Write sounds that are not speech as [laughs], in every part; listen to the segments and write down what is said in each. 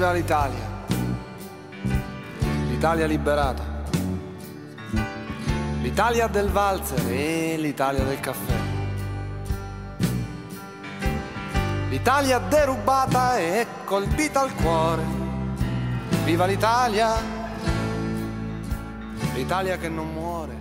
Viva l'Italia! L'Italia liberata. L'Italia del valzer e l'Italia del caffè. L'Italia derubata e colpita al cuore. Viva l'Italia! L'Italia che non muore.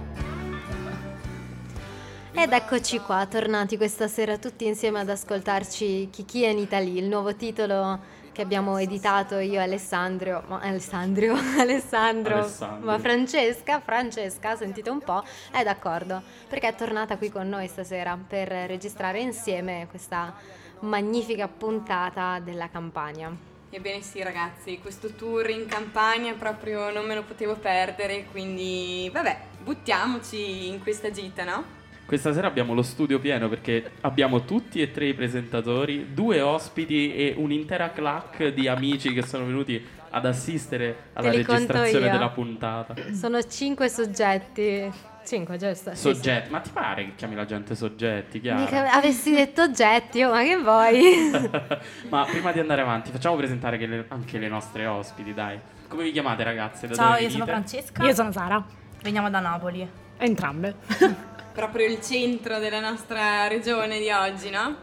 Ed eccoci qua, tornati questa sera tutti insieme ad ascoltarci Kiki in Italy, il nuovo titolo che abbiamo editato io e Alessandro, ma Alessandro, [laughs] Alessandro, Alessandro. ma Francesca, Francesca, sentite un po', è d'accordo, perché è tornata qui con noi stasera per registrare insieme questa magnifica puntata della campagna. Ebbene sì ragazzi, questo tour in campagna proprio non me lo potevo perdere, quindi vabbè, buttiamoci in questa gita, no? Questa sera abbiamo lo studio pieno perché abbiamo tutti e tre i presentatori, due ospiti e un'intera clac di amici che sono venuti ad assistere alla registrazione io. della puntata. Sono cinque soggetti, cinque giusto? Sì, sì. Soggetti, ma ti pare che chiami la gente soggetti, chiaro? Mica avessi detto oggetti, oh, ma che vuoi? [laughs] ma prima di andare avanti, facciamo presentare le- anche le nostre ospiti, dai. Come vi chiamate ragazze? Da Ciao, dove io sono? Francesca. Io sono Sara. Veniamo da Napoli. Entrambe. [laughs] Proprio il centro della nostra regione di oggi, no?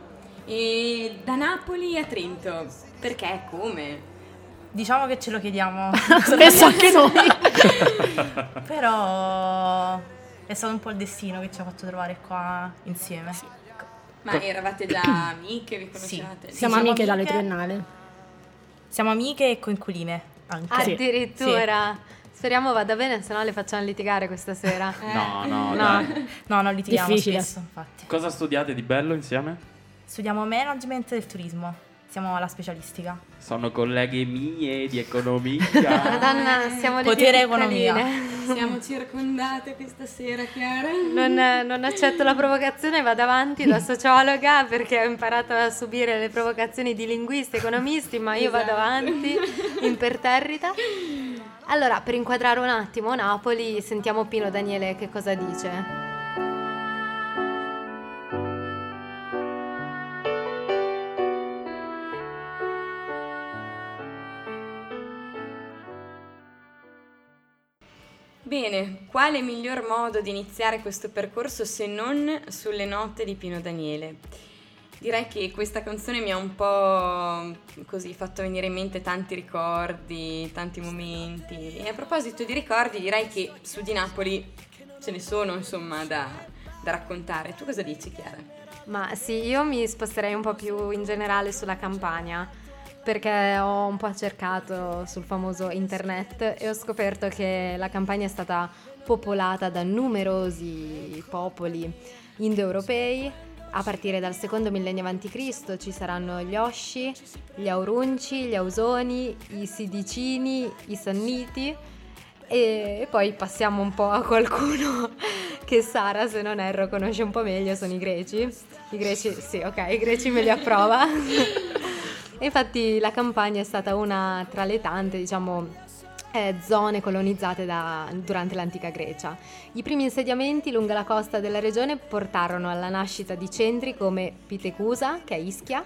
E da Napoli a Trento, perché come? Diciamo che ce lo chiediamo. [laughs] Spesso anche noi. [laughs] Però è stato un po' il destino che ci ha fatto trovare qua insieme. Ma eravate già amiche, vi Sì. conoscevate? Sì. Siamo siamo amiche dalle amiche. triennale. Siamo amiche e coinquiline anche. Sì. Speriamo vada bene, se no le facciamo litigare questa sera. No, [laughs] no, No. dai. No, non litighiamo Difficile. spesso, infatti. Cosa studiate di bello insieme? Studiamo management del turismo. Siamo alla specialistica. Sono colleghe mie di economia. [laughs] Madonna, siamo le Potere economia. Siamo circondate questa sera, Chiara? Non, non accetto la provocazione, vado avanti da sociologa perché ho imparato a subire le provocazioni di linguisti, economisti, ma io vado Esatto. avanti imperterrita. Allora, per inquadrare un attimo Napoli, sentiamo Pino Daniele che cosa dice. Bene, quale miglior modo di iniziare questo percorso se non sulle note di Pino Daniele? Direi che questa canzone mi ha un po' così fatto venire in mente tanti ricordi, tanti momenti. E a proposito di ricordi, direi che su di Napoli ce ne sono, insomma, da, da raccontare. Tu cosa dici, Chiara? Ma sì, io mi sposterei un po' più in generale sulla campagna perché ho un po' cercato sul famoso internet e ho scoperto che la campagna è stata popolata da numerosi popoli indoeuropei. A partire dal secondo millennio a.C. ci saranno gli Osci, gli Aurunci, gli Ausoni, i Sidicini, i Sanniti e, poi passiamo un po' a qualcuno [laughs] che Sara, se non erro, conosce un po' meglio, sono i greci. I greci, sì, ok, i greci me li approva. E [laughs] Infatti la campagna è stata una tra le tante, diciamo, zone colonizzate da- durante l'antica Grecia. I primi insediamenti lungo la costa della regione portarono alla nascita di centri come Pitecusa, che è Ischia,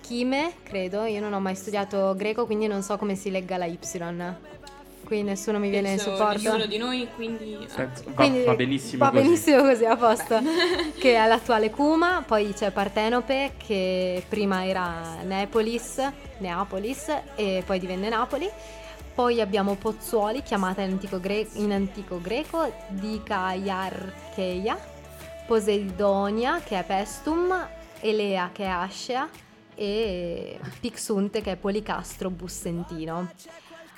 Chime, credo, io non ho mai studiato greco, quindi non so come si legga la Y. Qui nessuno mi viene in supporto. Nessuno di noi, quindi... Penso- va, Quindi va benissimo va così. benissimo così, a posto. [laughs] che è l'attuale Cuma, poi c'è Partenope che prima era Neapolis, Neapolis e poi divenne Napoli. Poi abbiamo Pozzuoli, chiamata in antico, gre- in antico greco Dicaiarcheia, Poseidonia che è Pestum, Elea che è Ascea e Pixunte che è Policastro Bussentino.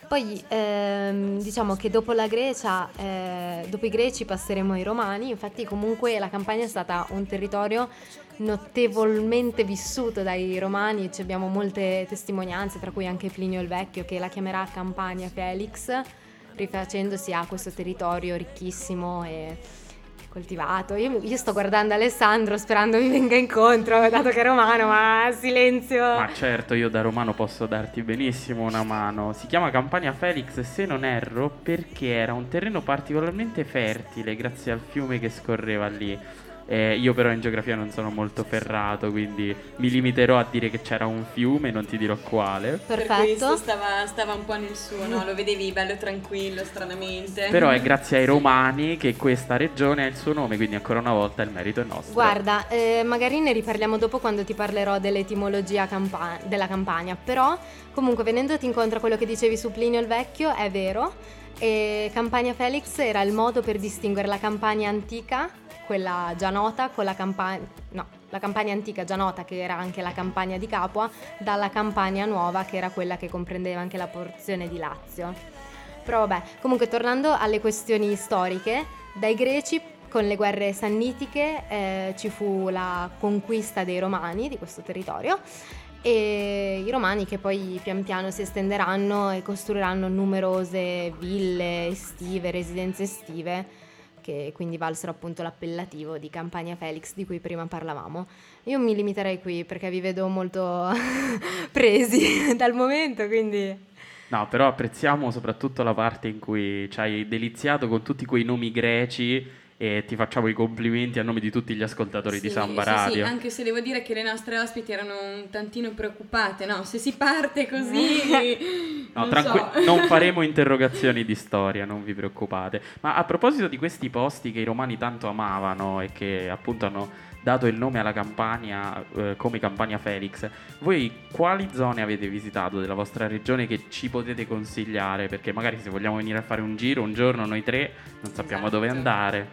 Poi ehm, diciamo che dopo la Grecia, eh, dopo i greci passeremo ai romani, infatti comunque la campagna è stata un territorio notevolmente vissuto dai romani, ci abbiamo molte testimonianze, tra cui anche Plinio il Vecchio che la chiamerà Campania Felix, rifacendosi a questo territorio ricchissimo e coltivato. Io, io sto guardando Alessandro sperando mi venga incontro, dato che è romano, ma silenzio. Ma certo, io da romano posso darti benissimo una mano. Si chiama Campania Felix, se non erro, perché era un terreno particolarmente fertile grazie al fiume che scorreva lì. Eh, io però in geografia non sono molto ferrato, quindi mi limiterò a dire che c'era un fiume, non ti dirò quale. Per questo Perfetto. stava, stava un po' nel suo, no? Lo vedevi bello tranquillo, stranamente. Però è [laughs] grazie ai romani che questa regione ha il suo nome, quindi ancora una volta il merito è nostro. Guarda, eh, magari ne riparliamo dopo quando ti parlerò dell'etimologia campa- della Campania, però comunque venendoti incontro a quello che dicevi su Plinio il Vecchio, è vero, e Campania Felix era il modo per distinguere la Campania antica, quella già nota, con la Campania... no, la Campania antica già nota, che era anche la Campania di Capua, dalla Campania nuova, che era quella che comprendeva anche la porzione di Lazio. Però vabbè, comunque tornando alle questioni storiche, dai greci con le guerre sannitiche eh, ci fu la conquista dei romani di questo territorio e i romani che poi pian piano si estenderanno e costruiranno numerose ville estive, residenze estive che quindi valsero appunto l'appellativo di Campania Felix di cui prima parlavamo. Io mi limiterei qui perché vi vedo molto [laughs] presi [laughs] dal momento, quindi No, però apprezziamo soprattutto la parte in cui ci hai deliziato con tutti quei nomi greci e ti facciamo i complimenti a nome di tutti gli ascoltatori di Sì, Samba sì, sì, Radio. anche se devo dire che le nostre ospiti erano un tantino preoccupate, no? Se si parte così... [laughs] No, non tranqui- so. non faremo interrogazioni di storia, non vi preoccupate. Ma a proposito di questi posti che i romani tanto amavano e che appunto hanno dato il nome alla Campania eh, come Campania Felix, voi quali zone avete visitato della vostra regione che ci potete consigliare? Perché magari se vogliamo venire a fare un giro un giorno noi tre non sappiamo dove Esatto. andare.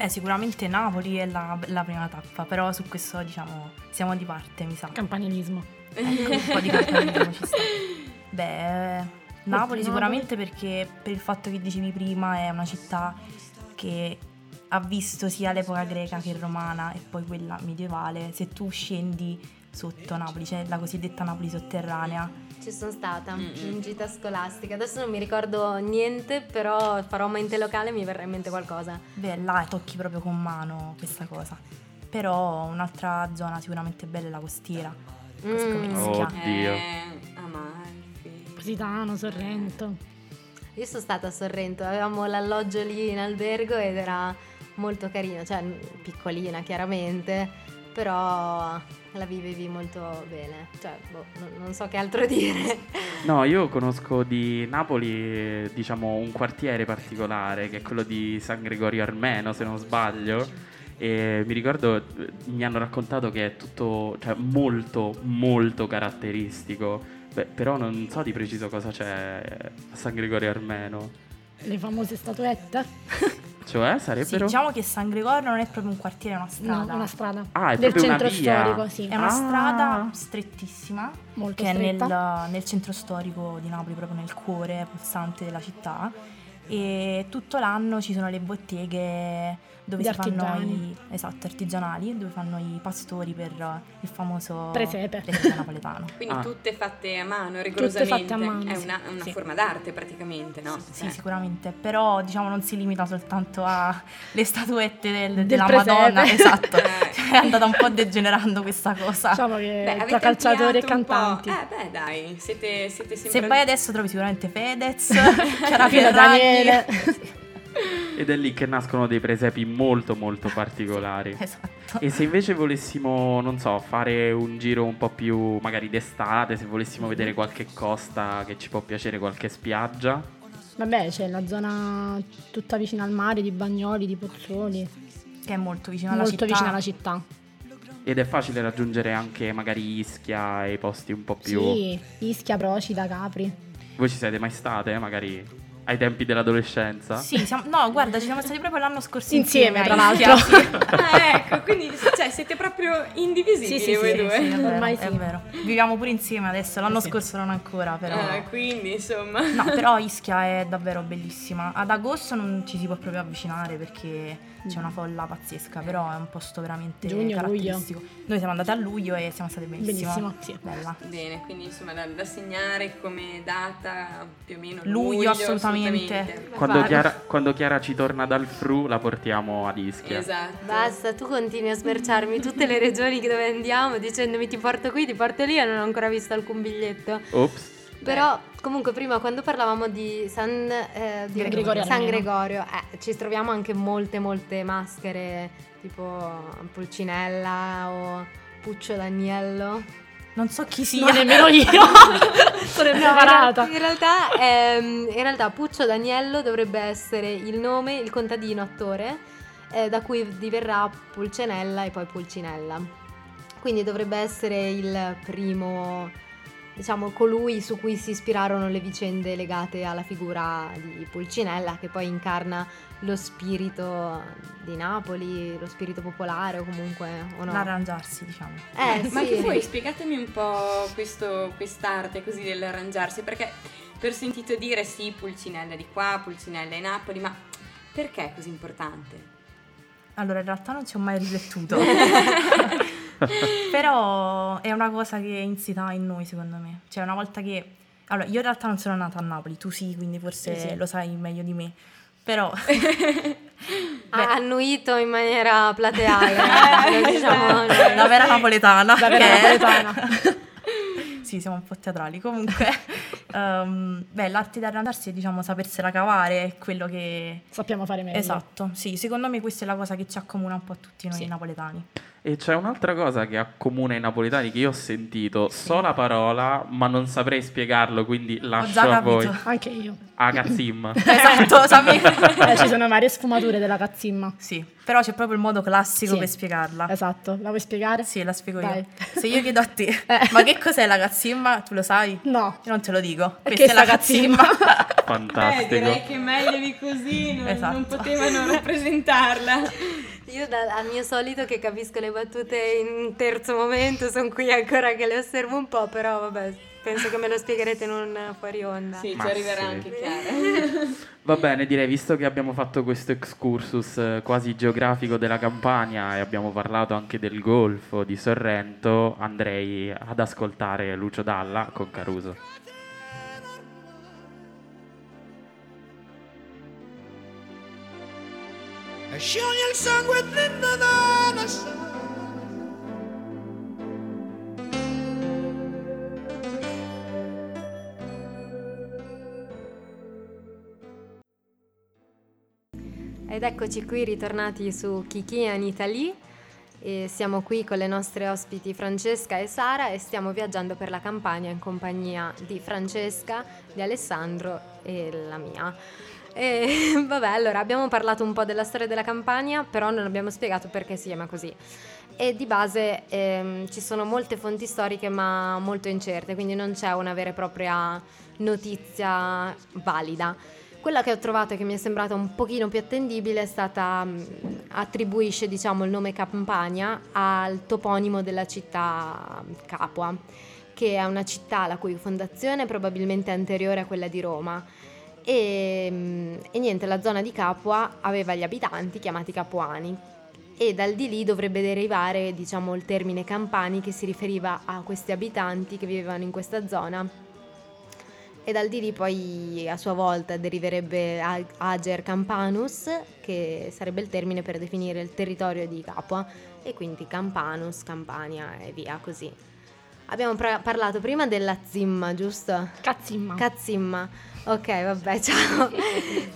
Beh, sicuramente Napoli è la, la prima tappa, però su questo diciamo siamo di parte, mi sa. Campanilismo. Ecco, un po' di campanilismo ci sta. Beh, Napoli sicuramente perché per il fatto che dicevi prima è una città che ha visto sia l'epoca greca che romana e poi quella medievale. Se tu scendi sotto Napoli, c'è la cosiddetta Napoli sotterranea. Ci sono stata Mm-mm. in gita scolastica. Adesso non mi ricordo niente, però farò mente locale e mi verrà in mente qualcosa. Beh, là tocchi proprio con mano questa cosa. Però un'altra zona sicuramente bella è la costiera. Così come Mm. Oddio. Eh, Amalfi. Positano, Sorrento. Io sono stata a Sorrento, avevamo l'alloggio lì in albergo ed era molto carino, cioè piccolina chiaramente, però la vivevi molto bene. Cioè, boh, non, non so che altro [laughs] dire. No, io conosco di Napoli, diciamo, un quartiere particolare che è quello di San Gregorio Armeno, se non sbaglio. E mi ricordo, mi hanno raccontato che è tutto, cioè, molto, molto caratteristico. Beh, però non so di preciso cosa c'è a San Gregorio Armeno. Le famose statuette. [laughs] Cioè, Sì, sarebbero... diciamo che San Gregorio non è proprio un quartiere, è una No, strada. una strada. Ah, è Del proprio una centro via. storico, sì. È una Ah. strada strettissima Molto che è nel, stretta. nel centro storico di Napoli, proprio nel cuore pulsante della città. E tutto l'anno ci sono le botteghe dove si fanno i esatto, artigianali, dove fanno i pastori per il famoso Presepe. presepe napoletano. [laughs] Quindi Ah. tutte fatte a mano, rigorosamente. fatte a mano, È sì. una, una Sì. forma d'arte praticamente, no? Sì, Eh. sicuramente, però diciamo non si limita soltanto alle [laughs] statuette del- Del della presepe. Madonna, [laughs] esatto. Eh. Cioè, è andata un po' degenerando questa cosa. Diciamo che Beh, tra calciatori e cantanti. Eh, beh, dai, siete, siete Se sempre... vai adesso trovi sicuramente Fedez, Chiara Ferragni. Daniele. Ed è lì che nascono dei presepi molto, molto particolari. [laughs] Esatto. E se invece volessimo, non so, fare un giro un po' più magari d'estate, se volessimo vedere qualche costa che ci può piacere, qualche spiaggia, Vabbè, c'è la zona tutta vicina al mare di Bagnoli, di Pozzuoli, Che è molto vicino alla molto città. vicina alla città. ed è facile raggiungere anche magari Ischia e i posti un po' più... Sì, Ischia, Procida, Capri. Voi ci siete mai state, magari ai tempi dell'adolescenza? Sì, siamo- no, guarda, ci siamo stati proprio l'anno scorso Insieme, a tra l'altro. [laughs] sì. [laughs] Ah, ecco, quindi cioè, siete proprio indivisibili Sì, sì, voi sì, due. Sì, è vero, Ormai è sì. vero. Viviamo pure insieme adesso, l'anno Sì. scorso non ancora, però... Ah, quindi, insomma... No, però [laughs] Ischia è davvero bellissima. Ad agosto non ci si può proprio avvicinare perché c'è una folla pazzesca, però è un posto veramente Giugno, caratteristico. Noi siamo andati a luglio e siamo state benissimo. Benissimo, sì. Bella. Bene, quindi insomma da, da segnare come data più o meno Luglio, assolutamente. Quando Guarda. Chiara, quando Chiara ci torna dal fru la portiamo ad Ischia. Esatto. Basta, tu continui a smerciarmi tutte le regioni dove andiamo dicendomi ti porto qui, ti porto lì e non ho ancora visto alcun biglietto. Ops. Però comunque prima quando parlavamo di San, eh, di Gregorio San. Gregorio, eh, ci troviamo anche molte molte maschere tipo Pulcinella o Puccio d'Agnello. Non so chi sia. Non nemmeno io. [laughs] Sono impreparata. In realtà, ehm, in realtà Puccio d'Agnello dovrebbe essere il nome, il contadino attore, eh, da cui diverrà Pulcinella e poi Pulcinella. Quindi dovrebbe essere il primo, diciamo, colui su cui si ispirarono le vicende legate alla figura di Pulcinella, che poi incarna lo spirito di Napoli, lo spirito popolare o comunque... O no? L'arrangiarsi, diciamo. Eh, Ma sì. che voi spiegatemi un po' questo, quest'arte così dell'arrangiarsi, perché per sentito dire sì, Pulcinella di qua, Pulcinella di Napoli, ma perché è così importante? Allora, in realtà non ci ho mai riflettuto. [laughs] [laughs] Però è una cosa che insita in noi, secondo me. Cioè, una volta che... Allora, io in realtà non sono nata a Napoli, tu sì, quindi forse Sì, sì. lo sai meglio di me. Però... [laughs] Ha annuito in maniera plateale, [laughs] lo diciamo noi. la vera napoletana. La vera che napoletana. sì, siamo un po' teatrali. Comunque, ehm, beh, l'arte di arrangiarsi è, diciamo, sapersela cavare, è quello che... Sappiamo fare meglio. Esatto, sì, secondo me questa è la cosa che ci accomuna un po' a tutti noi Sì. napoletani. E c'è un'altra cosa che accomuna i napoletani che io ho sentito, so la parola, ma non saprei spiegarlo, quindi lascio già a voi. capito. Anche io. Agazim. [laughs] Esatto, sapevo. [laughs] Eh, ci sono varie sfumature della cazzimma. Sì, però c'è proprio il modo classico Sì. per spiegarla. Esatto. La vuoi spiegare? Sì, la spiego Dai. io. Se io chiedo a te, [laughs] Eh. ma che cos'è la cazzimma? Tu lo sai? No. Io non te lo dico. E Questa che è la cazzimma. Fantastico. Eh, direi che meglio di così, non, Esatto. non potevano rappresentarla. Io da- al mio solito che capisco le battute in terzo momento, sono qui ancora che le osservo un po', però vabbè, penso che me lo spiegherete in un fuori onda. Sì, Ma ci arriverà sì. anche Chiara. [laughs] Va bene, direi, visto che abbiamo fatto questo excursus eh, quasi geografico della Campania e abbiamo parlato anche del Golfo di Sorrento, andrei ad ascoltare Lucio Dalla con Caruso. E scioglie il sangue dentro da una Ed eccoci qui ritornati su Kiki in Italy e siamo qui con le nostre ospiti Francesca e Sara e stiamo viaggiando per la Campania in compagnia di Francesca, di Alessandro e la mia. E [laughs] vabbè, allora abbiamo parlato un po' della storia della Campania, però non abbiamo spiegato perché si chiama così. E di base ehm, ci sono molte fonti storiche ma molto incerte, quindi non c'è una vera e propria notizia valida. Quella che ho trovato e che mi è sembrata un pochino più attendibile è stata mh, attribuisce diciamo il nome Campania al toponimo della città mh, Capua, che è una città la cui fondazione è probabilmente anteriore a quella di Roma. E, mh, e niente, la zona di Capua aveva gli abitanti chiamati capuani e dal di lì dovrebbe derivare diciamo il termine campani che si riferiva a questi abitanti che vivevano in questa zona e dal di lì poi a sua volta deriverebbe Ager Campanus, che sarebbe il termine per definire il territorio di Capua, e quindi Campanus, Campania e via così. Abbiamo pra- parlato prima della zimma, giusto? Cazzimma. Cazzimma. Ok, vabbè, ciao.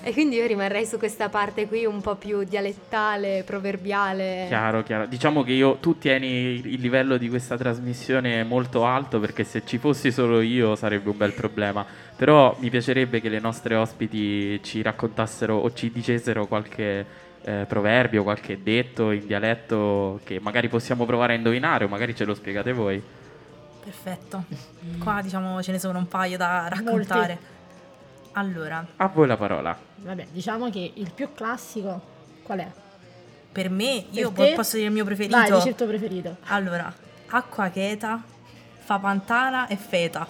e quindi io rimarrei su questa parte qui un po' più dialettale, proverbiale. Chiaro, chiaro. Diciamo che io, tu tieni il livello di questa trasmissione molto alto perché se ci fossi solo io sarebbe un bel problema. Però mi piacerebbe che le nostre ospiti ci raccontassero o ci dicessero qualche eh, proverbio, qualche detto in dialetto che magari possiamo provare a indovinare o magari ce lo spiegate voi. Perfetto. Qua diciamo ce ne sono un paio da raccontare. Allora, A voi la parola. Vabbè, diciamo che il più classico qual è? per me, io Per posso dire il mio preferito. Vai, dici il tuo preferito. Allora, acqua cheta, fa pantana e feta.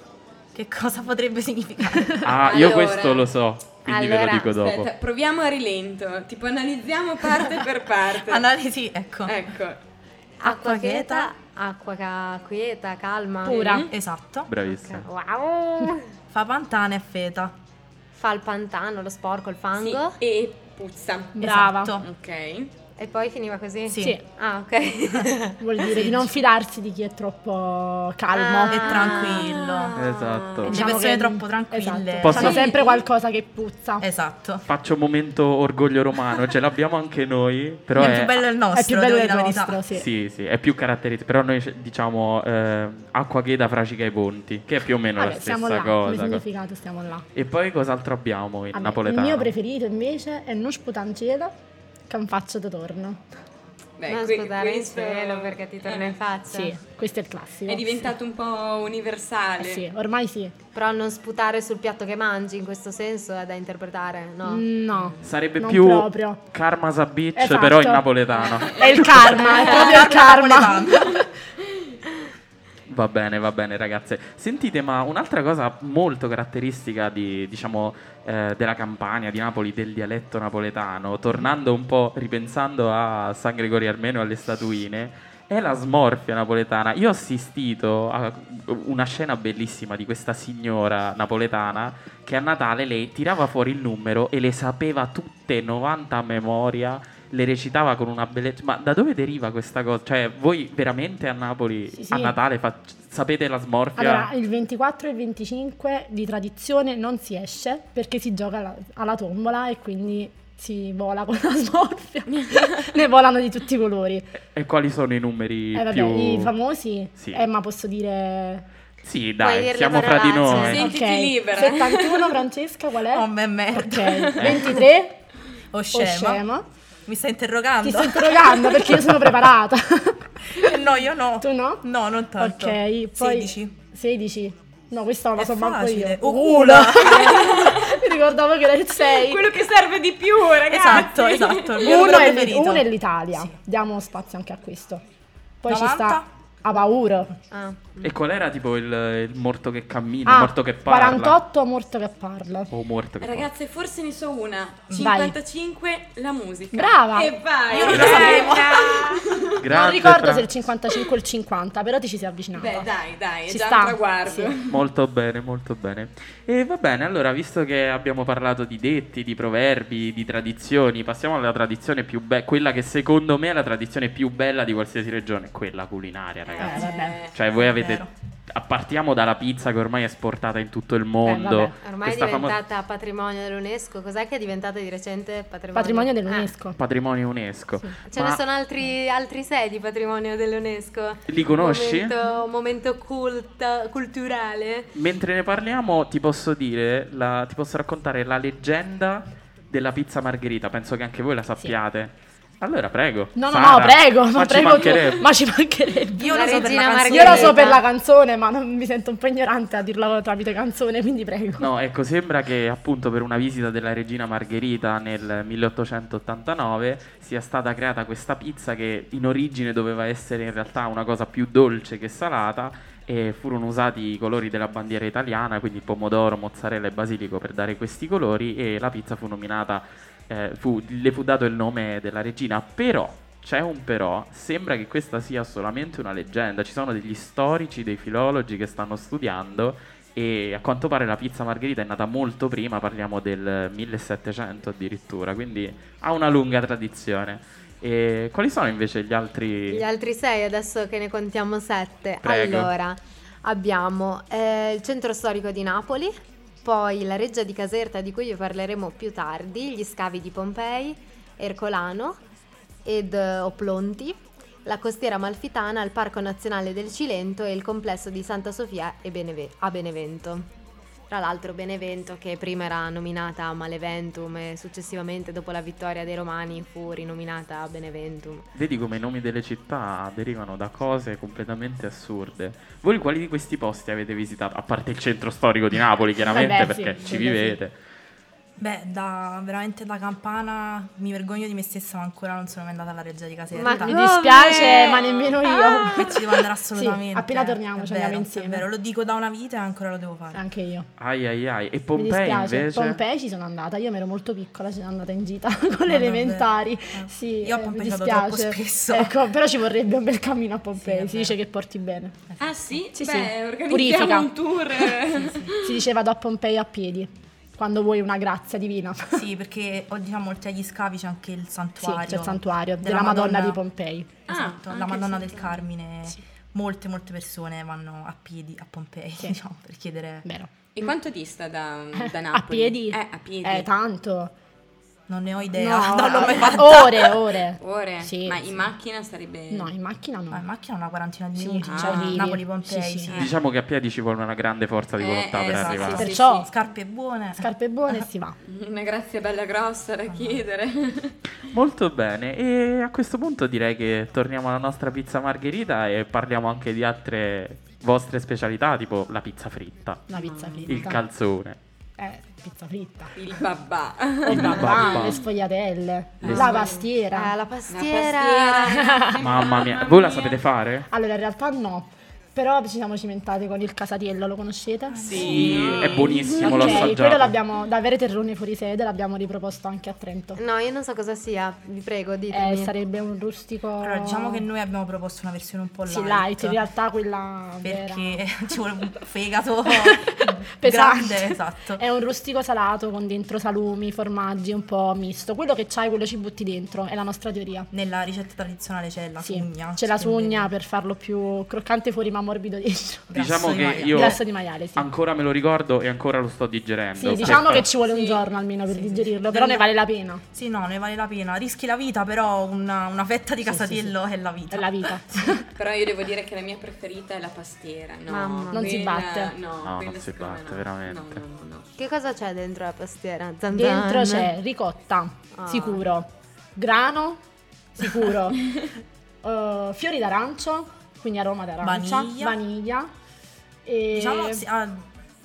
Che cosa potrebbe significare? [laughs] Ah, io Allora. questo lo so, quindi ve Allora, lo dico dopo. Aspetta, proviamo a rilento, tipo analizziamo parte per parte. [laughs] Analisi, ecco. ecco, Acqua quieta, acqua ca- quieta, calma. Pura. Mhm. Esatto. Bravissima. Wow! Fa pantana e feta. Fa il pantano, lo sporco, il sì, fango. e puzza. Brava. Esatto. Ok. E poi finiva così? Sì. Sì. Ah, ok. [laughs] Vuol dire di non fidarsi di chi è troppo calmo. Ah. E tranquillo. Esatto. Le Diciamo persone che- troppo tranquille. Esatto. Posso- Fanno sempre qualcosa che puzza. Esatto. Faccio un momento orgoglio romano, ce l'abbiamo anche noi, però è, è, più bello il nostro, è più bello verità. nostro, sì. Sì, sì, è più caratteristico, però noi diciamo eh, acqua che da fracica ai ponti, che è più o meno Vabbè, la stessa là, come cosa. significato stiamo là. E poi cos'altro abbiamo in Vabbè, napoletano? il mio preferito invece è Nus Putancela, che un faccio da torno. Beh, non que- sputare in questo- cielo perché ti torna eh, in faccia. Sì, questo è il classico. È diventato un po' universale. Eh sì, ormai sì. Però non sputare sul piatto che mangi in questo senso è da interpretare, no? No. Sarebbe non più proprio. Karma Sabitch, Esatto. però in napoletano. È il karma, è proprio il karma. [laughs] Va bene, va bene, ragazze. Sentite, ma un'altra cosa molto caratteristica di, diciamo, eh, della campagna di Napoli, del dialetto napoletano, tornando un po', ripensando a San Gregorio Armeno e alle statuine, è la smorfia napoletana. Io ho assistito a una scena bellissima di questa signora napoletana che a Natale lei tirava fuori il numero e le sapeva tutte 90 a memoria le recitava con una bellezza. Ma da dove deriva questa cosa? Cioè, voi veramente a Napoli Sì, sì. a Natale fa- sapete la smorfia? Allora, il 24 e il 25 di tradizione non si esce perché si gioca alla, alla tombola e quindi si vola con la [laughs] smorfia. [laughs] ne volano di tutti i colori. E quali sono i numeri Eh, vabbè, più. i famosi, Sì. eh, ma posso dire... Sì, dai, siamo fra di noi. Sì. Sentiti ok, libera. 71 Francesca, qual è? Oh, me merda. Ok, 23 O o scema. Mi stai interrogando? Ti sto interrogando perché io sono preparata. [laughs] Eh, no, io no. tu no? No, non tanto. Ok, poi 16. 16. No, questa non la È so manco facile. io. Oh, Culo. [laughs] Mi ricordavo che era il 6. Quello che serve di più, ragazzi. Esatto, esatto. Uno è, uno è l'Italia. Diamo spazio anche a questo. Poi ci 90? sta a paura. Ah. E qual era tipo il, il morto che cammina, il Ah, morto che parla? 48 morto che parla. O morto che Ragazze, forse ne so una. Vai. 55 la musica. Brava. E vai. Io non lo sapevo. parla. non ricordo Fra- se il 55 o il 50, però ti ci sei avvicinata. Beh, dai, dai, è Ci già sta, un traguardo. sì. Molto bene, molto bene. E va bene, allora, visto che abbiamo parlato di detti, di proverbi, di tradizioni, passiamo alla tradizione più bella, quella che secondo me è la tradizione più bella di qualsiasi regione, quella culinaria, Eh, ragazzi. vabbè. Cioè, voi avete. Partiamo dalla pizza che ormai è esportata in tutto il mondo. vabbè. Ormai è Questa famo- diventata patrimonio dell'UNESco. Cos'è che è diventata di recente patrimonio? Patrimonio Ah, dell'UNESco. patrimonio UNESCO. ce Ma ne sono altri, altri sei di patrimonio dell'UNESco. Li conosci? Momento, momento cult- culturale. Mentre ne parliamo, ti posso dire, la- ti posso raccontare la leggenda della pizza margherita. Penso che anche voi la sappiate. Allora, prego. No, no, Sara, no, prego, ma ci prego tu. mancherebbe. Ma ci mancherebbe. Io La lo so per regina la canzone. Io la so per la canzone, ma non mi sento un po' ignorante a dirla tramite canzone, quindi prego. No, ecco, sembra che appunto per una visita della regina Margherita nel 1889 sia stata creata questa pizza che in origine doveva essere in realtà una cosa più dolce che salata e furono usati i colori della bandiera italiana, quindi pomodoro, mozzarella e basilico per dare questi colori e la pizza fu nominata, eh, fu- le fu dato il nome della regina, però c'è un però, sembra che questa sia solamente una leggenda, ci sono degli storici, dei filologi che stanno studiando e a quanto pare la pizza margherita è nata molto prima, parliamo del 1700 addirittura, quindi ha una lunga tradizione. E quali sono invece gli altri? Gli altri sei, adesso che ne contiamo sette. Prego. Allora, abbiamo eh, il centro storico di Napoli, poi la reggia di Caserta di cui vi parleremo più tardi, gli scavi di Pompei, Ercolano ed eh, Oplonti, la costiera malfitana, il Parco Nazionale del Cilento e il complesso di Santa Sofia Beneve- a Benevento. Tra l'altro Benevento, che prima era nominata Maleventum e successivamente dopo la vittoria dei Romani fu rinominata Beneventum. Vedi come i nomi delle città derivano da cose completamente assurde. Voi quali di questi posti avete visitato? A parte il centro storico di Napoli, [laughs] chiaramente, Eh beh, sì, perché ci quello sì. Beh, da, veramente da campana mi vergogno di me stessa, ma ancora non sono mai andata alla reggia di Caserta. Ma Mi dispiace, ma nemmeno io. E ci devo andare [laughs] assolutamente. appena torniamo, È ci andiamo vero, insieme. È vero, lo dico da una vita e ancora lo devo fare. Anche io. Ai ai ai. E Pompei invece? Pompei ci sono andata, io mi ero molto piccola, ci sono andata in gita [laughs] con le elementari. Ah. Sì, Io a eh, Pompei vado dispiace. troppo spesso. Ecco, però ci vorrebbe un bel cammino a Pompei, Sì, si dice che porti bene. Ah sì? Sì, Beh, sì. organizziamo Purifica. un tour. [laughs] Si dice vado a Pompei a piedi. Quando vuoi una grazia divina. [laughs] Sì, perché oh, diciamo, oltre agli scavi c'è anche il Sì, santuario. c'è il santuario della, Madonna, di Pompei. Esatto, Ah, la Madonna del. Carmine. Molte, molte persone vanno a piedi a Pompei, [laughs] diciamo, per chiedere... Vero. E quanto dista da, [laughs] da A Napoli? piedi? Eh, a piedi. Eh, tanto. Non ne ho idea, No, [laughs] non l'ho mai eh, fatta. Ore, [laughs] ore. Ore? Sì, Ma sì. in macchina sarebbe... No, in macchina no. Ma in macchina una quarantina di Sì, minuti, ah. cioè. Napoli-Pompei, Sì, sì. sì. Diciamo che a piedi ci vuole una grande forza di Eh, volontà per esatto, arrivare. sì, sì. Perciò Scarpe buone. scarpe buone e [laughs] si va. Una grazia bella grossa da chiedere. Molto bene, e a questo punto direi che torniamo alla nostra pizza margherita e parliamo anche di altre vostre specialità, tipo la pizza fritta, La pizza fritta. il calzone. Eh, pizza fritta. Il babà. [laughs] Il babà. babà, le sfogliatelle, Le la pastiera. Eh, la La pastiera. pastiera. [laughs] Mamma mia, voi la sapete fare? Allora, in realtà no. Però ci siamo cimentati con il casatiello, lo conoscete? Sì, è buonissimo, l'ho Ok, quello assaggiato. l'abbiamo, da avere terrone fuori sede, l'abbiamo riproposto anche a Trento. No, io non so cosa sia, vi prego, Eh, ditemi. sarebbe un rustico... Allora, diciamo che noi abbiamo proposto una versione un po' light. Sì, light, in realtà quella vera. Perché [laughs] ci vuole un fegato [laughs] Pesante. grande, esatto. È un rustico salato con dentro salumi, formaggi, un po' misto. Quello che c'hai, quello ci butti dentro, è la nostra teoria. Nella ricetta tradizionale c'è la Sì, sugna. c'è la sugna per farlo più croccante fuori ma morbido dentro. Diciamo di che maiale. io Grasso di maiale, sì. ancora me lo ricordo e ancora lo sto digerendo. Sì, diciamo che ci vuole un Sì. giorno almeno per Sì, digerirlo, sì. però ne vale la pena. Sì, no, ne vale la pena. Rischi la vita, però una, una fetta di Sì, sì, casatiello è la vita. È la vita. [laughs] Però io devo dire che la mia preferita è la pastiera. No, Mamma. Non si batte. No, No, non si batte, no. veramente. No, no, no, no. Che cosa c'è dentro la pastiera? Zanzane? Dentro c'è ricotta, Ah. sicuro, grano, sicuro, [laughs] eh, fiori d'arancio, quindi aroma d'arancia, Vaniglia. vaniglia e... Diciamo, sì, ah,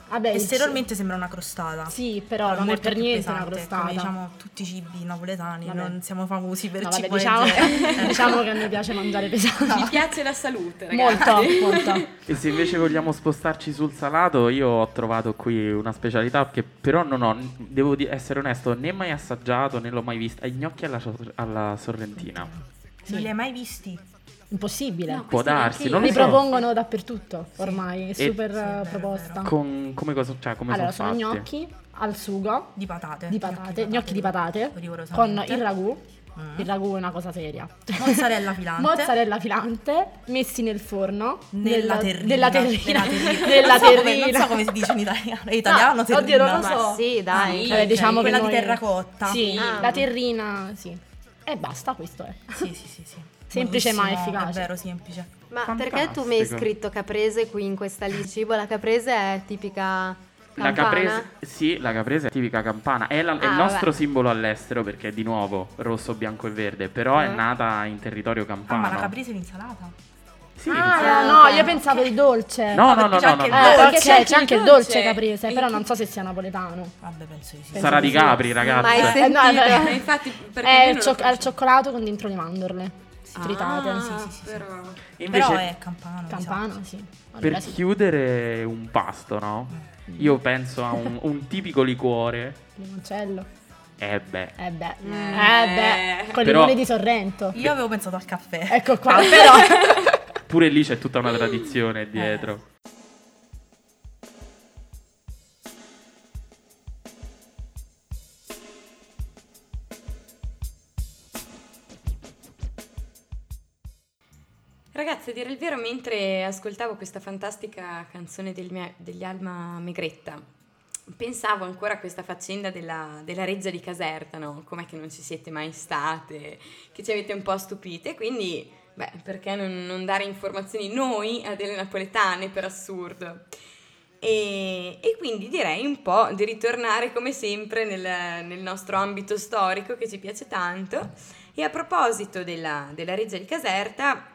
vabbè, esteriormente sembra una crostata. ci- Sì, però non è per niente una pesante, crostata. Come diciamo tutti i cibi napoletani, Vabbè. non siamo famosi per No, cibo diciamo, [laughs] diciamo che a noi piace mangiare Mi pesante. piace la salute, ragazzi. Molto, [laughs] molto. E se invece vogliamo spostarci sul salato, io ho trovato qui una specialità che però non ho, devo essere onesto, né mai assaggiato né l'ho mai vista. I gnocchi alla, alla sorrentina. Non li hai mai visti? Impossibile. No, Può darsi, non lo Li so. propongono dappertutto ormai, è E- super Sì, eh, proposta. Con, come, cosa, cioè, come Allora, sono sono fatti? gnocchi al sugo Di patate. di patate, gnocchi di patate con rigorosamente. il ragù. Mm. Il ragù è una cosa seria. Mozzarella filante. [laughs] Mozzarella filante messi nel forno Nella terrina. Nella terrina. Nella [laughs] non, so come, terrina. non so come si dice in italiano. È italiano No, terrina? oddio, non lo Ma so. Sì, dai. Eh, diciamo che Quella di noi- terracotta. Sì, Ah. la terrina, sì. E basta, questo è. Sì, sì, sì, sì. Semplice ma efficace. È vero, semplice. Ma Fantastico. perché tu mi hai scritto caprese qui in questa lì cibo? La caprese è tipica La campana? caprese, sì, la caprese è tipica campana. È, la- è Ah, il nostro vabbè. simbolo all'estero perché di nuovo rosso, bianco e verde. Però è Eh. nata in territorio Ah, campano. ma la caprese è l'insalata? Sì, Ah, Ah, no, io pensavo il dolce. No, no, perché no, c'è no, anche no, il no. Eh, dolce. perché c'è, c'è anche il dolce dolce. caprese, E però chi- non so se sia napoletano. Vabbè, penso di sì. Penso Sarà di di sì. Capri, ragazzi. Mai Eh, no, sentito? [laughs] Eh, infatti, perché È il, cioc- è il cioccolato con dentro le mandorle fritate. Ah, Sì, sì, sì, sì. però... Invece, Però è campano. Campano, esatto. sì. per Allora sì. chiudere un pasto, no? Io penso a un, un tipico liquore. Limoncello. Eh beh, Eh beh. Eh. Eh beh. Con Però- limoni di Sorrento. Io avevo pensato al caffè. Ecco qua, però. [laughs] pure lì c'è tutta una tradizione dietro. Ragazzi, a dire il vero, mentre ascoltavo questa fantastica canzone mia- degli Alma Megretta, pensavo ancora a questa faccenda della, della Reggia di Caserta, no? Com'è che non ci siete mai state, che ci avete un po' stupite, quindi, beh, perché non, non dare informazioni noi a delle napoletane, per assurdo? E, e quindi direi un po' di ritornare come sempre nel, nel nostro ambito storico che ci piace tanto. E a proposito della, della Reggia di Caserta,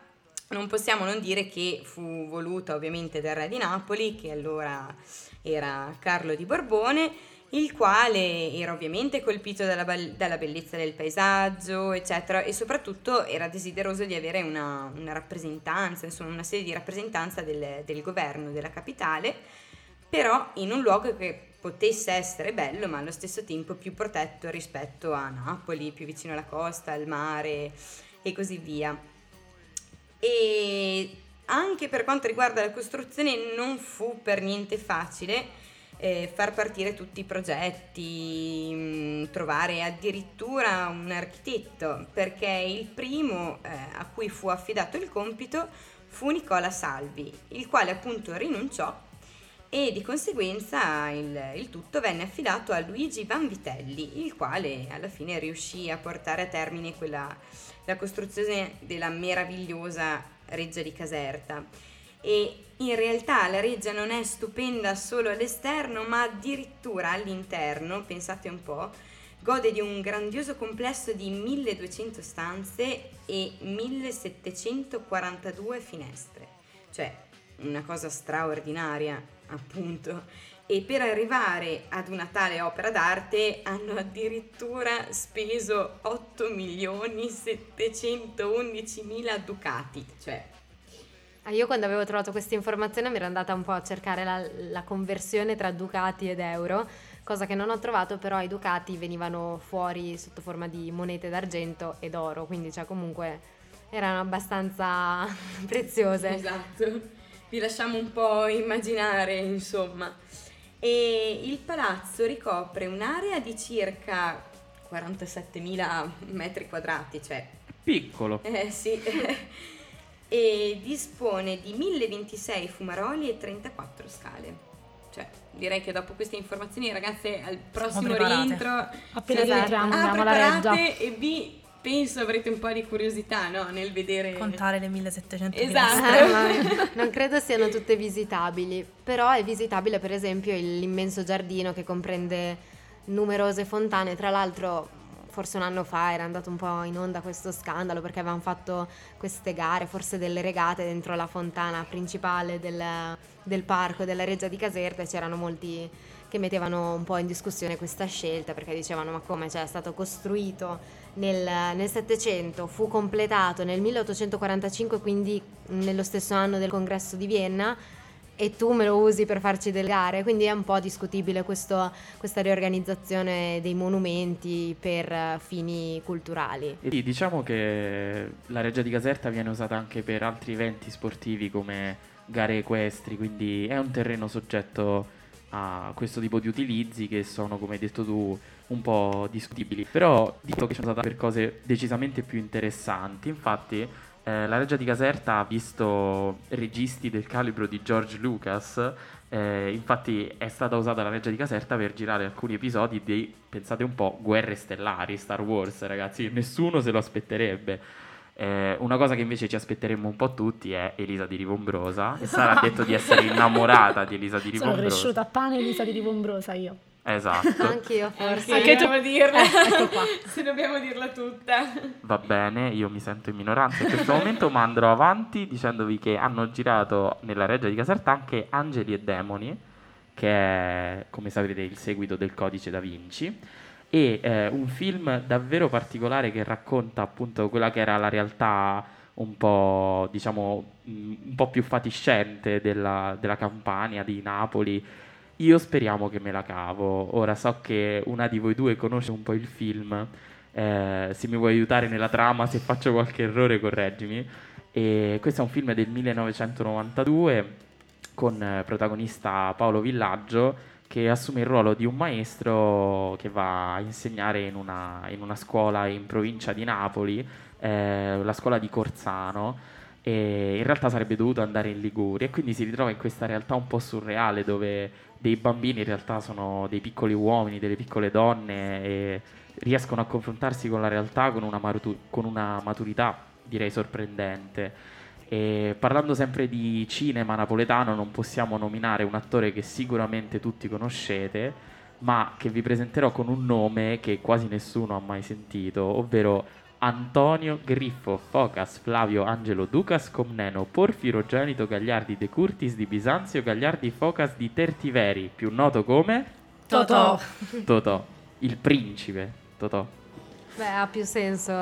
non possiamo non dire che fu voluta ovviamente dal re di Napoli, che allora era Carlo di Borbone, il quale era ovviamente colpito dalla, dalla bellezza del paesaggio, eccetera, e soprattutto era desideroso di avere una, una rappresentanza, insomma una serie di rappresentanza del, del governo della capitale, però in un luogo che potesse essere bello, ma allo stesso tempo più protetto rispetto a Napoli, più vicino alla costa, al mare e così via. E anche per quanto riguarda la costruzione non fu per niente facile. eh, far partire tutti i progetti, mh, mm, trovare addirittura un architetto, perché il primo eh, a cui fu affidato il compito fu Nicola Salvi, il quale appunto rinunciò e di conseguenza il, il, tutto venne affidato a Luigi Vanvitelli, il quale alla fine riuscì a portare a termine quella, la costruzione della meravigliosa reggia di Caserta. E in realtà la reggia non è stupenda solo all'esterno, ma addirittura all'interno, pensate un po', gode di un grandioso complesso di 1200 stanze e 1742 finestre. Cioè, una cosa straordinaria appunto. E per arrivare ad una tale opera d'arte hanno addirittura speso 8 milioni 711 mila ducati, cioè ah, io quando avevo trovato questa informazione mi ero andata un po' a cercare la, la, conversione tra ducati ed euro, cosa che non ho trovato, però i ducati venivano fuori sotto forma di monete d'argento ed oro, quindi cioè comunque erano abbastanza [laughs] preziose. Esatto vi lasciamo un po' immaginare, insomma. E il palazzo ricopre un'area di circa 47.000 metri quadrati, cioè... Piccolo. Eh sì. [laughs] e dispone di 1026 fumaroli e 34 scale. Cioè, direi che dopo queste informazioni, ragazze, al prossimo rientro appena rientriamo andiamo alla reggia e vi penso avrete un po' di curiosità no? nel vedere contare le 1700 esatto. [laughs] non credo siano tutte visitabili però è visitabile per esempio l'immenso giardino che comprende numerose fontane. Tra l'altro forse un anno fa era andato un po' in onda questo scandalo perché avevano fatto queste gare, forse delle regate dentro la fontana principale del, del parco della Reggia di Caserta e c'erano molti che mettevano un po' in discussione questa scelta perché dicevano ma come cioè, è stato costruito nel, 700, fu completato nel 1845 quindi nello stesso anno del congresso di Vienna e tu me lo usi per farci delle gare, quindi è un po' discutibile questo, questa riorganizzazione dei monumenti per fini culturali. Sì, diciamo che la Reggia di Caserta viene usata anche per altri eventi sportivi come gare equestri, quindi è un terreno soggetto a questo tipo di utilizzi che sono, come hai detto tu, un po' discutibili. Però dico che sono stata per cose decisamente più interessanti. Infatti, eh, la Reggia di Caserta ha visto registi del calibro di George Lucas. Eh, infatti, è stata usata la Reggia di Caserta per girare alcuni episodi di, pensate un po', Guerre Stellari, Star Wars, ragazzi. Nessuno se lo aspetterebbe. Eh, una cosa che invece ci aspetteremmo un po' tutti è Elisa di Rivombrosa. E [laughs] Sara ha detto di essere innamorata di Elisa di Rivombrosa. Sono cresciuta a pane Elisa di Rivombrosa io. Esatto. [laughs] Anch'io forse. Anche, Anche tu. dirla. ecco qua. [laughs] Se dobbiamo dirla tutta. Va bene, io mi sento in minoranza in questo momento, ma andrò avanti dicendovi che hanno girato nella Reggia di Caserta anche Angeli e Demoni, che è, come saprete, il seguito del Codice da Vinci e eh, un film davvero particolare che racconta appunto quella che era la realtà un po', diciamo, mm, un po' più fatiscente della, della Campania, di Napoli. Io speriamo che me la cavo. Ora so che una di voi due conosce un po' il film. Eh, se mi vuoi aiutare nella trama, se faccio qualche errore, correggimi. E questo è un film del 1992 con eh, protagonista Paolo Villaggio che assume il ruolo di un maestro che va a insegnare in una, in una scuola in provincia di Napoli, eh, la scuola di Corsano, e in realtà sarebbe dovuto andare in Liguria e quindi si ritrova in questa realtà un po' surreale dove dei bambini in realtà sono dei piccoli uomini, delle piccole donne e riescono a confrontarsi con la realtà con una, maru- con una maturità direi sorprendente. E parlando sempre di cinema napoletano, non possiamo nominare un attore che sicuramente tutti conoscete, ma che vi presenterò con un nome che quasi nessuno ha mai sentito, ovvero Antonio Griffo, Focas, Flavio Angelo Ducas Comneno, Porfiro Genito Gagliardi De Curtis di Bisanzio Gagliardi Focas di Tertiveri, più noto come Totò. Totò, il principe Totò. Beh, ha più senso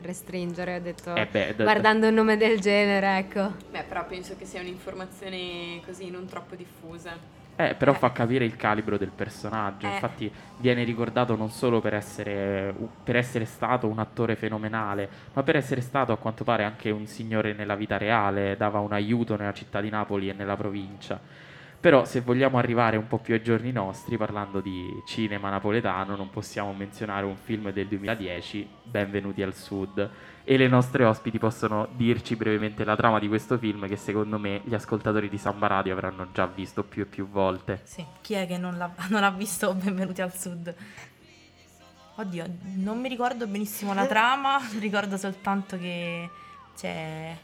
restringere, ho detto, eh beh, d- guardando un nome del genere, ecco. Beh, però penso che sia un'informazione così non troppo diffusa. Eh, però eh. fa capire il calibro del personaggio. Eh. Infatti, viene ricordato non solo per essere, per essere, stato un attore fenomenale, ma per essere stato a quanto pare anche un signore nella vita reale, dava un aiuto nella città di Napoli e nella provincia. Però se vogliamo arrivare un po' più ai giorni nostri, parlando di cinema napoletano, non possiamo menzionare un film del 2010, Benvenuti al Sud. E le nostre ospiti possono dirci brevemente la trama di questo film che secondo me gli ascoltatori di Samba Radio avranno già visto più e più volte. Sì, chi è che non, l'ha, [laughs] non ha visto Benvenuti al Sud? Oddio, non mi ricordo benissimo la trama, [laughs] ricordo soltanto che c'è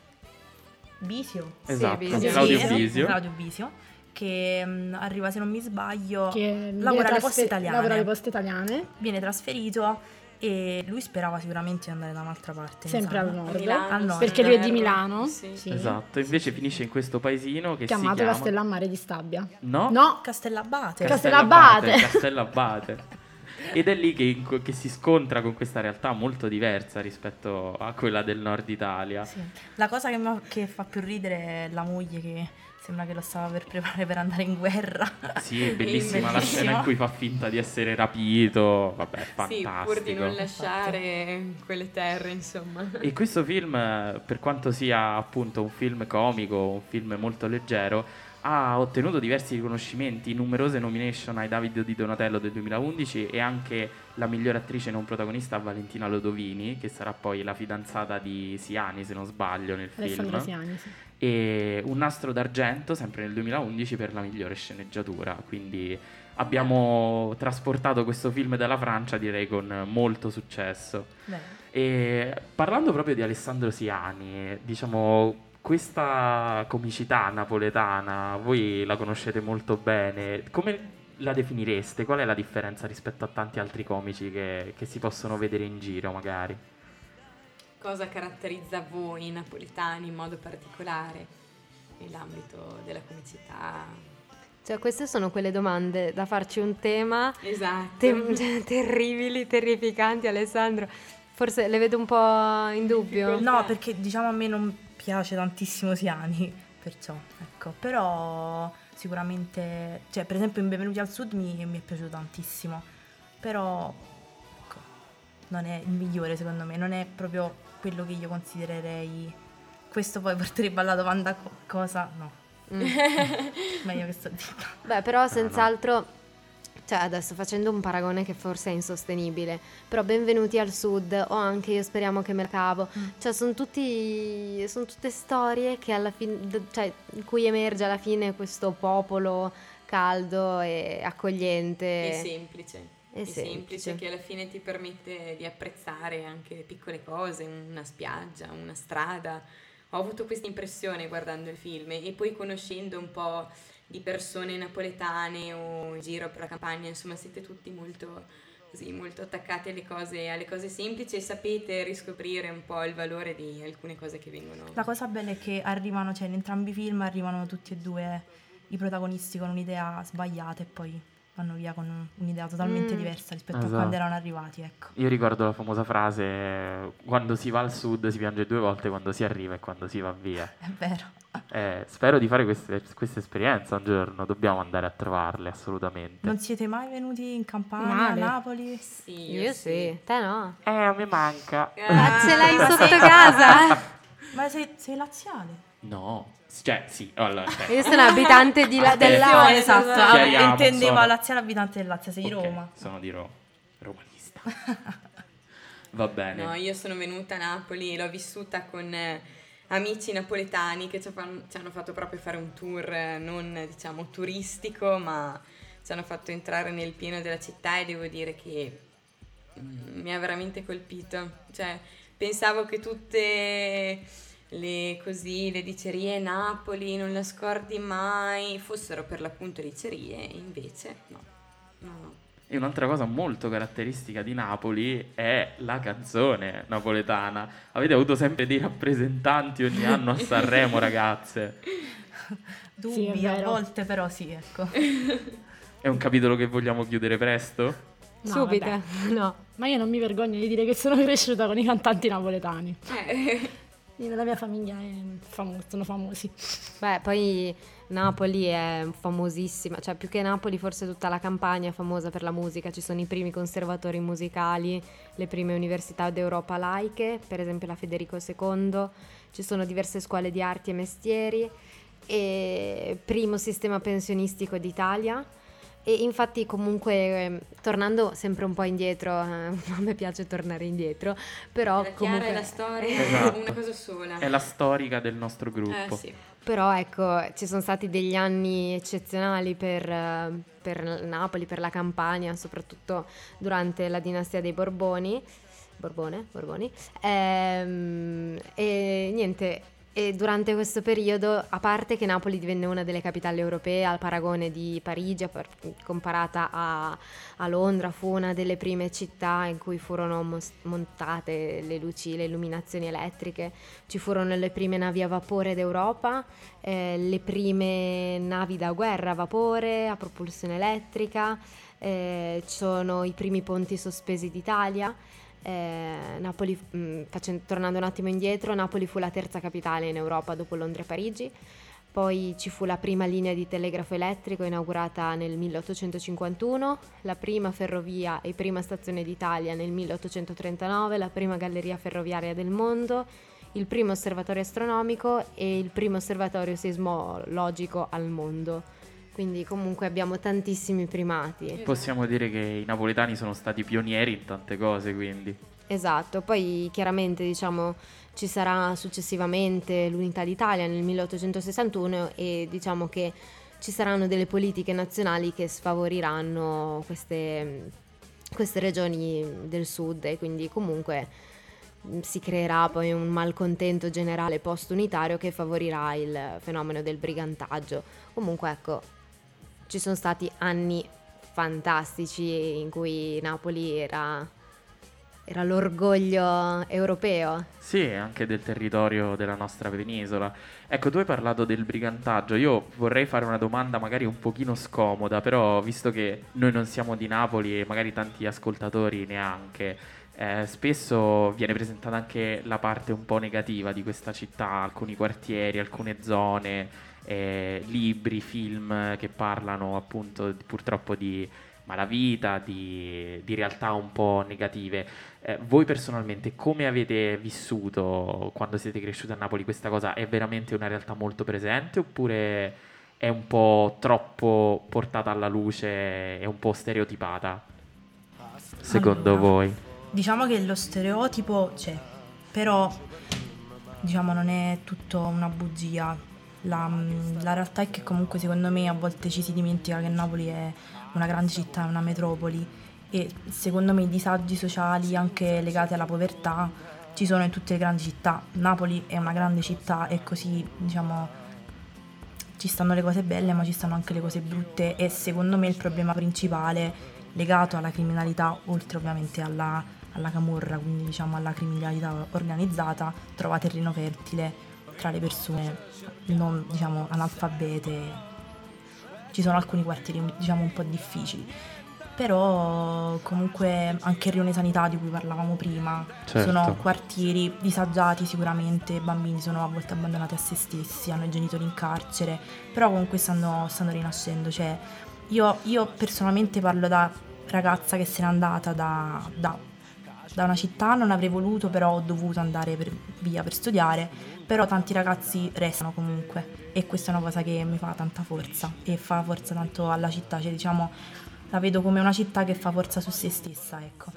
Bisio. Sì, Esatto, Bisio. Claudio Bisio, Bisio. Claudio Bisio, che mm, arriva, se non mi sbaglio, Che lavora alle poste italiane. Lavora alle poste italiane, Viene trasferito e lui sperava sicuramente di andare da un'altra parte. sempre al nord. Milano, Al nord. Perché lui è di. Milano. Sì. sì, Esatto, invece finisce in questo paesino che Chiamato si chiama... Castellammare di Stabia. No? No, Castellabate. Cas- Castellabate. Castellabate. Ed è lì che, che si scontra con questa realtà molto diversa rispetto a quella del nord Italia. Sì. La cosa che, mi- che fa più ridere è la moglie che sembra che lo stava per preparare per andare in guerra. Sì, [laughs] è bellissima la scena in cui fa finta di essere rapito. Vabbè, è Sì, fantastico. pur di non lasciare quelle terre, insomma. E questo film, eh, per quanto sia appunto un film comico, un film molto leggero, ha ottenuto diversi riconoscimenti, numerose nomination ai David di Donatello del 2011 e anche la migliore attrice non protagonista a Valentina Lodovini, che sarà poi la fidanzata di Siani, se non sbaglio, nel Alessandro film. Siani, sì. E un nastro d'argento, sempre nel 2011, per la migliore sceneggiatura. Quindi abbiamo trasportato questo film dalla Francia, direi, con molto successo. Parlando proprio di Alessandro Siani, diciamo, questa comicità napoletana, voi la conoscete molto bene, come la definireste? Qual è la differenza rispetto a tanti altri comici che, che si possono vedere in giro, magari? Cosa caratterizza voi napoletani in modo particolare nell'ambito della comicità? Cioè, queste sono quelle domande da farci un tema Esatto. te- [laughs] cioè, terribili, terrificanti, Alessandro. Forse le vedo un po' in dubbio. no, perché diciamo a me non piace tantissimo Siani, [laughs] perciò, ecco. Però sicuramente, cioè per esempio in Benvenuti al Sud mi, mi è piaciuto tantissimo, però ecco, non è il migliore secondo me, non è proprio quello che io considererei... Questo poi porterebbe alla domanda co- cosa? No, Mm. [laughs] meglio che sto zitta. Beh, però senz'altro, cioè adesso facendo un paragone che forse è insostenibile, però benvenuti al sud o anche io speriamo che me la cavo, cioè sono tutti, sono tutte storie che alla fine, cioè in cui emerge alla fine questo popolo caldo e accogliente. È semplice. È semplice. semplice che alla fine ti permette di apprezzare anche le piccole cose, una spiaggia, una strada. Ho avuto questa impressione guardando il film e poi conoscendo un po' di persone napoletane o in giro per la campagna, insomma siete tutti molto, così, molto attaccati alle cose, alle cose semplici e sapete riscoprire un po' il valore di alcune cose che vengono... La cosa bella è che arrivano, cioè in entrambi i film arrivano tutti e due i protagonisti con un'idea sbagliata e poi vanno via con un- un'idea totalmente Mm. diversa rispetto Esatto. a quando erano arrivati, ecco. Io ricordo la famosa frase: quando si va al sud si piange due volte, quando si arriva e quando si va via. È vero. Eh, spero di fare queste- questa esperienza un giorno, dobbiamo andare a trovarle assolutamente. Non siete mai venuti in Campania, Male. a Napoli? Sì, Io sì, te no. Eh, mi manca. Ah, ce l'hai [laughs] sotto casa? Ma sei, sei laziale? No, cioè sì, allora, cioè, Io sono abitante di Aspetta. del Lazio. esatto, ah, Chiariamo, intendevo sono- laziale abitante del Lazio, sei di ok, Roma. Sono di Roma, romanista. Va bene. No, io sono venuta a Napoli l'ho vissuta con eh, amici napoletani che ci, fan- ci hanno fatto proprio fare un tour non diciamo turistico, ma ci hanno fatto entrare nel pieno della città e devo dire che mm, mi ha veramente colpito. Cioè, pensavo che tutte le così le dicerie Napoli non la scordi mai fossero per l'appunto dicerie, invece no. No, no. E un'altra cosa molto caratteristica di Napoli è la canzone napoletana. Avete avuto sempre dei rappresentanti ogni anno a [laughs] Sanremo, ragazze. Dubbi Sì, a volte, però sì, ecco. [laughs] È un capitolo che vogliamo chiudere presto? No, Subito, vabbè. [laughs] no. Ma io non mi vergogno di dire che sono cresciuta con i cantanti napoletani. Eh, nella mia famiglia è famo- sono famosi. Beh, poi Napoli è famosissima, cioè più che Napoli forse tutta la campagna è famosa per la musica, ci sono i primi conservatori musicali, le prime università d'Europa laiche, per esempio la Federico II, ci sono diverse scuole di arti e mestieri e primo sistema pensionistico d'Italia. E infatti comunque, eh, tornando sempre un po' indietro, eh, [laughs] a me piace tornare indietro, però La Chiara comunque... e la storia Esatto. una cosa sola. È la storica del nostro gruppo. Eh sì. Però ecco, ci sono stati degli anni eccezionali per, eh, per Napoli, per la Campania, soprattutto durante la dinastia dei Borboni. Borbone, Borboni. Ehm, e niente, e durante questo periodo, a parte che Napoli divenne una delle capitali europee al paragone di Parigi, comparata a, a Londra, fu una delle prime città in cui furono mos- montate le luci, le illuminazioni elettriche, ci furono le prime navi a vapore d'Europa, eh, le prime navi da guerra a vapore, a propulsione elettrica, eh, ci sono i primi ponti sospesi d'Italia. Eh, Napoli, mh, facendo- tornando un attimo indietro, Napoli fu la terza capitale in Europa dopo Londra e Parigi. Poi ci fu la prima linea di telegrafo elettrico inaugurata nel 1851, la prima ferrovia e prima stazione d'Italia nel 1839, la prima galleria ferroviaria del mondo, il primo osservatorio astronomico e il primo osservatorio sismologico al mondo. Quindi comunque abbiamo tantissimi primati. Possiamo dire che i napoletani sono stati pionieri in tante cose, quindi. Esatto, poi chiaramente diciamo ci sarà successivamente l'unità d'Italia nel 1861 e diciamo che ci saranno delle politiche nazionali che sfavoriranno queste, queste regioni del sud e quindi comunque mh, si creerà poi un malcontento generale post-unitario che favorirà il fenomeno del brigantaggio. Comunque ecco, ci sono stati anni fantastici in cui Napoli era era l'orgoglio europeo. Sì, anche del territorio della nostra penisola. Ecco, tu hai parlato del brigantaggio. Io vorrei fare una domanda magari un pochino scomoda, però visto che noi non siamo di Napoli e magari tanti ascoltatori neanche, eh, spesso viene presentata anche la parte un po' negativa di questa città, alcuni quartieri, alcune zone, eh, libri, film che parlano appunto di- purtroppo di malavita, di, di realtà un po' negative. Eh, voi personalmente come avete vissuto quando siete cresciuti a Napoli questa cosa? È veramente una realtà molto presente oppure è un po' troppo portata alla luce e un po' stereotipata? Secondo Allora, voi? Diciamo che lo stereotipo c'è, però diciamo non è tutto una bugia. La, la realtà è che comunque secondo me a volte ci si dimentica che Napoli è una grande città, è una metropoli e secondo me i disagi sociali anche legati alla povertà ci sono in tutte le grandi città. Napoli è una grande città e così diciamo ci stanno le cose belle ma ci stanno anche le cose brutte e secondo me il problema principale legato alla criminalità, oltre ovviamente alla, alla camorra, quindi diciamo alla criminalità organizzata, trova terreno fertile tra le persone non diciamo analfabete. Ci sono alcuni quartieri diciamo un po' difficili. Però comunque anche il Rione Sanità di cui parlavamo prima Certo. sono quartieri disagiati sicuramente, i bambini sono a volte abbandonati a se stessi, hanno i genitori in carcere, però comunque stanno, stanno rinascendo. Cioè, io, io personalmente parlo da ragazza che se n'è andata da, da- da una città, non avrei voluto, però ho dovuto andare per- via per studiare, però tanti ragazzi restano comunque e questa è una cosa che mi fa tanta forza e fa forza tanto alla città, cioè diciamo la vedo come una città che fa forza su se stessa, ecco.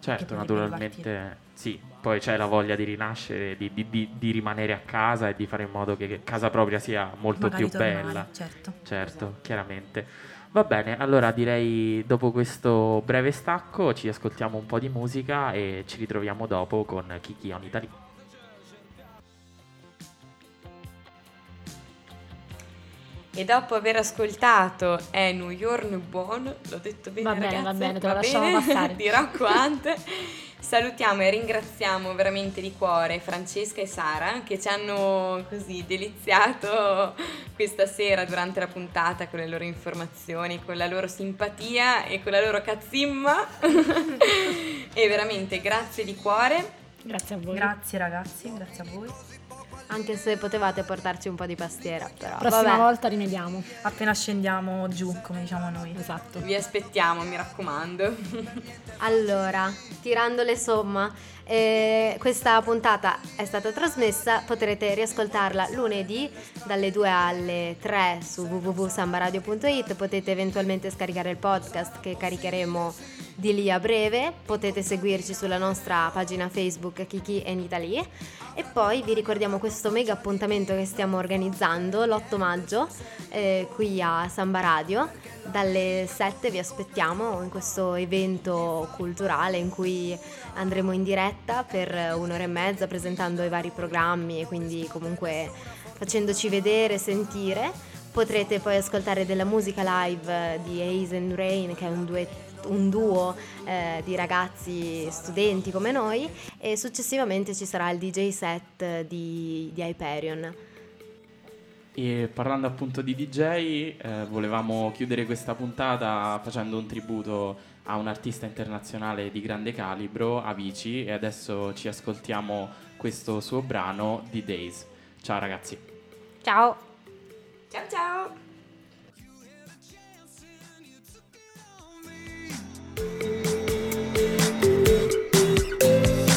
Certo, naturalmente sì, poi c'è la voglia di rinascere, di, di- di- di rimanere a casa e di fare in modo che, che casa propria sia molto Magari più tornare, bella. certo. Certo, chiaramente. Va bene, allora direi dopo questo breve stacco ci ascoltiamo un po' di musica e ci ritroviamo dopo con Kiki on Italy. E dopo aver ascoltato è New York Buon, l'ho detto bene Va bene, ragazze? va bene, te lo Va lasciamo bene? passare. [laughs] di Rocco Hunt. Salutiamo e ringraziamo veramente di cuore Francesca e Sara che ci hanno così deliziato questa sera durante la puntata con le loro informazioni, con la loro simpatia e con la loro cazzimma. [laughs] e veramente grazie di cuore. Grazie a voi. Grazie ragazzi, grazie a voi. Anche se potevate portarci un po' di pastiera, però. Prossima vabbè. volta rimediamo. Appena scendiamo giù, come diciamo noi. Esatto. Vi aspettiamo, mi raccomando. [laughs] Allora, tirando le somma, eh, questa puntata è stata trasmessa, potrete riascoltarla lunedì dalle 2 alle 3 su www.sambaradio.it, potete eventualmente scaricare il podcast che caricheremo di lì a breve, potete seguirci sulla nostra pagina Facebook Kiki in Italy e poi vi ricordiamo questo mega appuntamento che stiamo organizzando l'8 maggio eh, qui a Samba Radio dalle 7 vi aspettiamo in questo evento culturale in cui andremo in diretta per un'ora e mezza presentando i vari programmi e quindi comunque facendoci vedere, sentire. Potrete poi ascoltare della musica live di Ace and Rain che è un duetto un duo eh, di ragazzi studenti come noi e successivamente ci sarà il DJ set di, di Hyperion. E parlando appunto di DJ, eh, volevamo chiudere questa puntata facendo un tributo a un artista internazionale di grande calibro, Avicii, e adesso ci ascoltiamo questo suo brano di Days. Ciao ragazzi. Ciao! Ciao ciao! Música